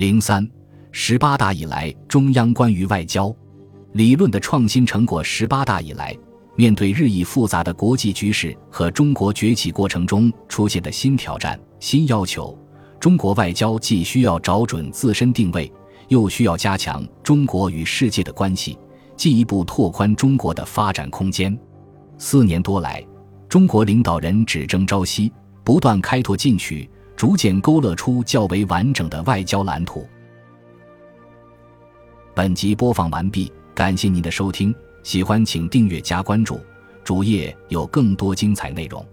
零三，十八大以来，中央关于外交理论的创新成果。十八大以来，面对日益复杂的国际局势和中国崛起过程中出现的新挑战、新要求，中国外交既需要找准自身定位，又需要加强中国与世界的关系，进一步拓宽中国的发展空间。四年多来，中国领导人只争朝夕，不断开拓进取，逐渐勾勒出较为完整的外交蓝图。本集播放完毕，感谢您的收听，喜欢请订阅加关注，主页有更多精彩内容。